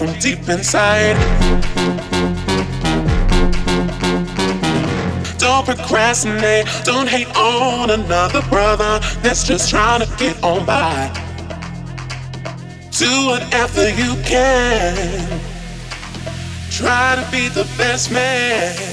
from deep inside. Don't procrastinate, don't hate on another brother that's just trying to get on by. Do whatever you can. Try to be the best man.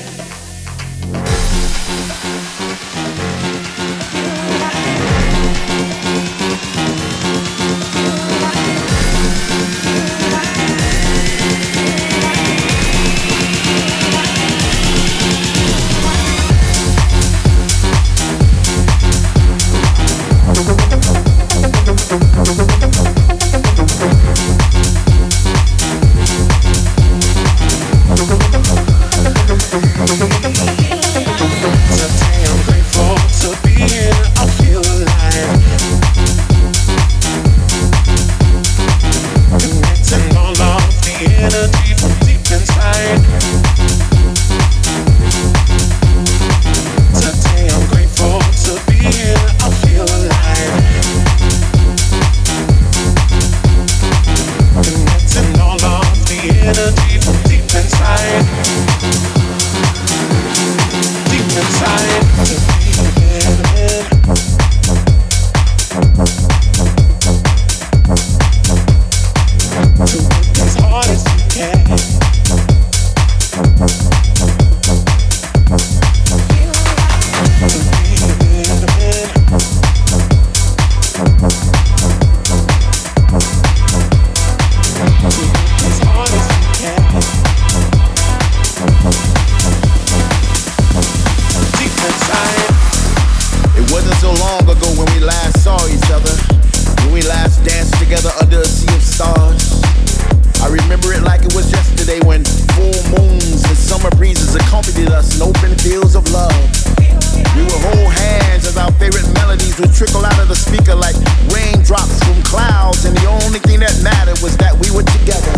trickle out of the speaker like raindrops from clouds, and the only thing that mattered was that we were together.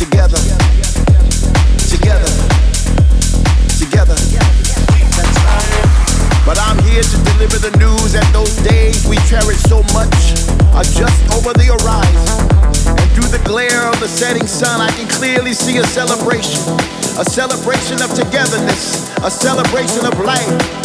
Together. Together. Together. But I'm here to deliver the news that those days we cherish so much are just over the horizon. And through the glare of the setting sun, I can clearly see a celebration. A celebration of togetherness, a celebration of life,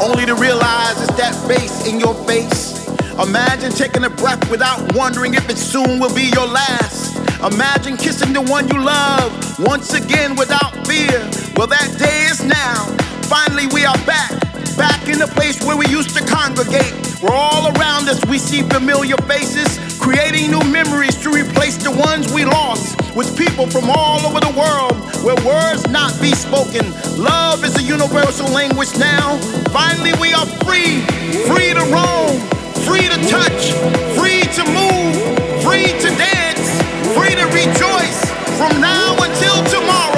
Only to realize it's that face in your face. Imagine taking a breath without wondering if it soon will be your last. Imagine kissing the one you love once again without fear. Well, that day is now. Finally, we are back, back in the place where we used to congregate. Where all around us we see familiar faces, creating new memories to replace the ones we lost with people from all over the world where words not be spoken. Love is a universal language now. Finally, we are free, free to roam, free to touch, free to move, free to dance, free to rejoice from now until tomorrow.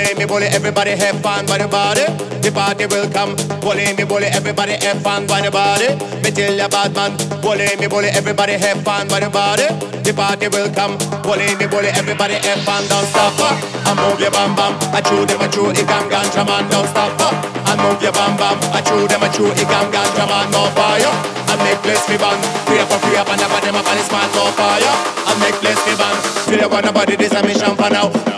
Everybody have fun by the body. The party will come. Bully me, bully everybody have fun by the body. Me tell ya bad man. Bully me, bully everybody have fun by the body. The party will come. Bully me, bully everybody have fun. Don't stop. I move your bam bam. I chew them, I chew it, gang ganja man. Don't stop. I move your bam bam. I chew them, I chew it, gang ganja man. More fire. I make place me bang. Free up, free up, and never them up and it's man. More fire. I make place me bang. Feel you want nobody. This a mission for now.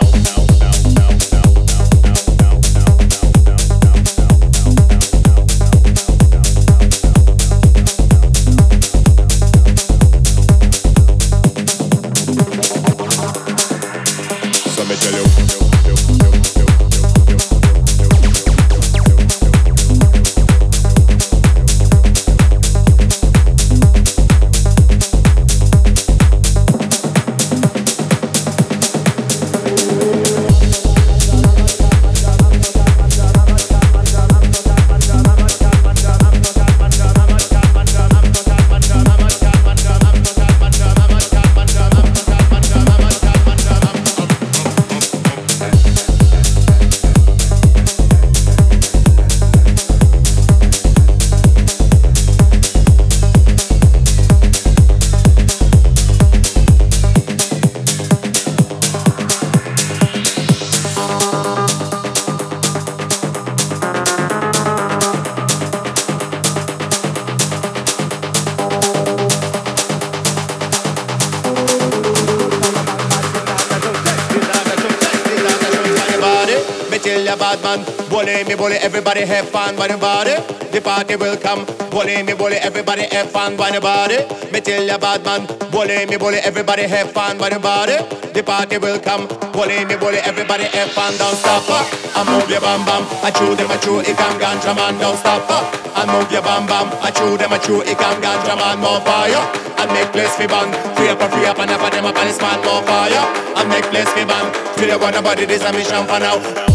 Everybody have fun by the body. The party will come. Bully me, bully everybody have fun by the body. Me tell ya bad man. Bully me, bully everybody have fun by the body. The party will come. Bully me, bully everybody have fun. Don't stop. I move your bam bam. I chew them, I chew it, come ganja man. Don't stop. I move your bam bam. I chew them, I chew it, come ganja man. More fire. I make place for bang. Free up, free up, and up, them up, and it's man. More fire. I make place for bang. Feel you want nobody. This a mission for now.